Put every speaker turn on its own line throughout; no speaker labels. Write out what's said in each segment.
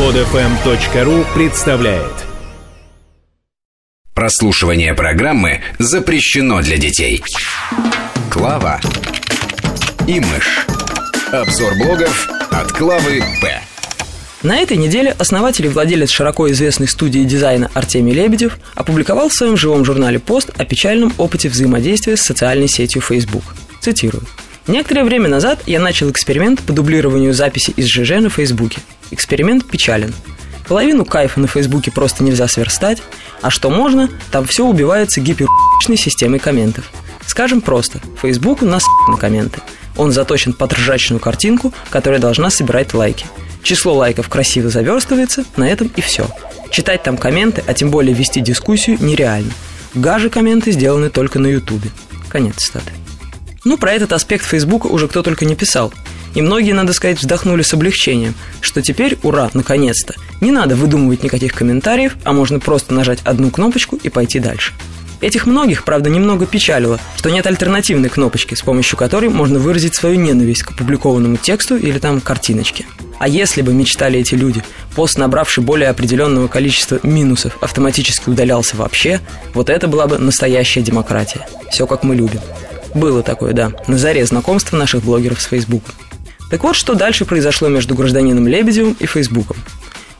Подфм.ру представляет
Прослушивание программы запрещено для детей. Клава и мышь. Обзор блогов от Клавы П.
На этой неделе основатель и владелец широко известной студии дизайна Артемий Лебедев опубликовал в своем живом журнале пост о печальном опыте взаимодействия с социальной сетью Facebook. Цитирую. Некоторое время назад я начал эксперимент по дублированию записи из ЖЖ на Фейсбуке. Эксперимент печален. Половину кайфа на Фейсбуке просто нельзя сверстать, а что можно, там все убивается гиперной системой комментов. Скажем просто, Фейсбуку нас на комменты. Он заточен под ржачную картинку, которая должна собирать лайки. Число лайков красиво заверстывается, на этом и все. Читать там комменты, а тем более вести дискуссию, нереально. В гаже комменты сделаны только на Ютубе. Конец цитаты. Ну, про этот аспект Фейсбука уже кто только не писал. И многие, надо сказать, вздохнули с облегчением, что теперь, ура, наконец-то, не надо выдумывать никаких комментариев, а можно просто нажать одну кнопочку и пойти дальше. Этих многих, правда, немного печалило, что нет альтернативной кнопочки, с помощью которой можно выразить свою ненависть к опубликованному тексту или там картиночке. А если бы мечтали эти люди, пост, набравший более определенного количества минусов, автоматически удалялся вообще, вот это была бы настоящая демократия. Все как мы любим. Было такое, да, на заре знакомства наших блогеров с Фейсбуком. Так вот, что дальше произошло между гражданином Лебедевым и Фейсбуком.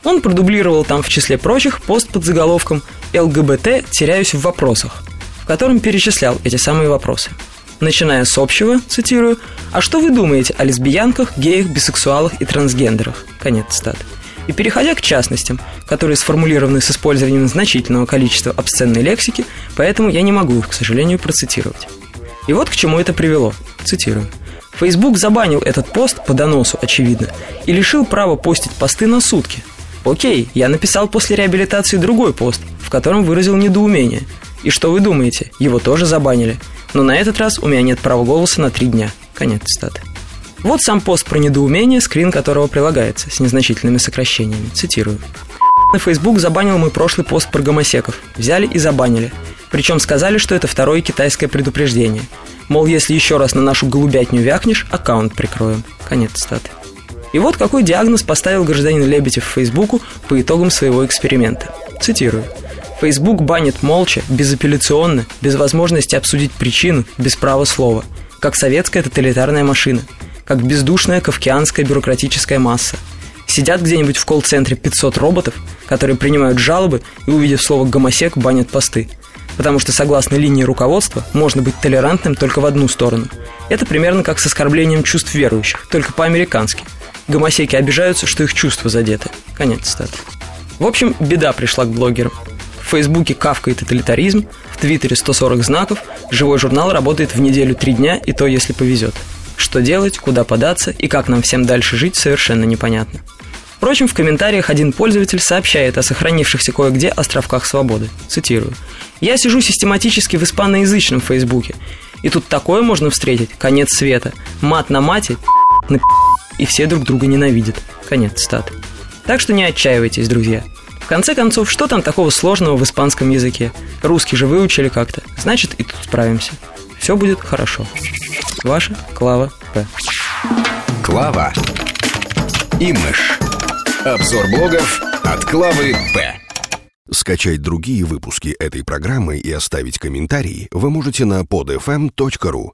Он продублировал там, в числе прочих, пост под заголовком «ЛГБТ. Теряюсь в вопросах», в котором перечислял эти самые вопросы. Начиная с общего, цитирую, «А что вы думаете о лесбиянках, геях, бисексуалах и трансгендерах?» Конец цитаты. И переходя к частностям, которые сформулированы с использованием значительного количества обсценной лексики, поэтому я не могу их, к сожалению, процитировать. И вот к чему это привело. Цитирую. Facebook забанил этот пост по доносу, очевидно, и лишил права постить посты на сутки. Окей, я написал после реабилитации другой пост, в котором выразил недоумение. И что вы думаете, его тоже забанили. Но на этот раз у меня нет права голоса на три дня. Конец цитаты. Вот сам пост про недоумение, скрин которого прилагается, с незначительными сокращениями. Цитирую. На Facebook забанил мой прошлый пост про гомосеков. Взяли и забанили. Причем сказали, что это второе китайское предупреждение. Мол, если еще раз на нашу голубятню вякнешь, аккаунт прикроем. Конец статы. И вот какой диагноз поставил гражданин Лебедев в Фейсбуку по итогам своего эксперимента. Цитирую. Facebook банит молча, безапелляционно, без возможности обсудить причину, без права слова. Как советская тоталитарная машина. Как бездушная кавкианская бюрократическая масса. Сидят где-нибудь в колл-центре 500 роботов, которые принимают жалобы и, увидев слово «гомосек», банят посты – потому что согласно линии руководства можно быть толерантным только в одну сторону. Это примерно как с оскорблением чувств верующих, только по-американски. Гомосеки обижаются, что их чувства задеты. Конец цитаты. В общем, беда пришла к блогерам. В Фейсбуке кавка и тоталитаризм, в Твиттере 140 знаков, живой журнал работает в неделю три дня, и то, если повезет. Что делать, куда податься и как нам всем дальше жить, совершенно непонятно. Впрочем, в комментариях один пользователь сообщает о сохранившихся кое-где островках свободы. Цитирую. «Я сижу систематически в испаноязычном Фейсбуке. И тут такое можно встретить. Конец света. Мат на мате, на и все друг друга ненавидят. Конец цитаты. Так что не отчаивайтесь, друзья. В конце концов, что там такого сложного в испанском языке? Русский же выучили как-то. Значит, и тут справимся. Все будет хорошо. Ваша Клава П.
Клава и мышь. Обзор блогов от Клавы П.
Скачать другие выпуски этой программы и оставить комментарии вы можете на podfm.ru.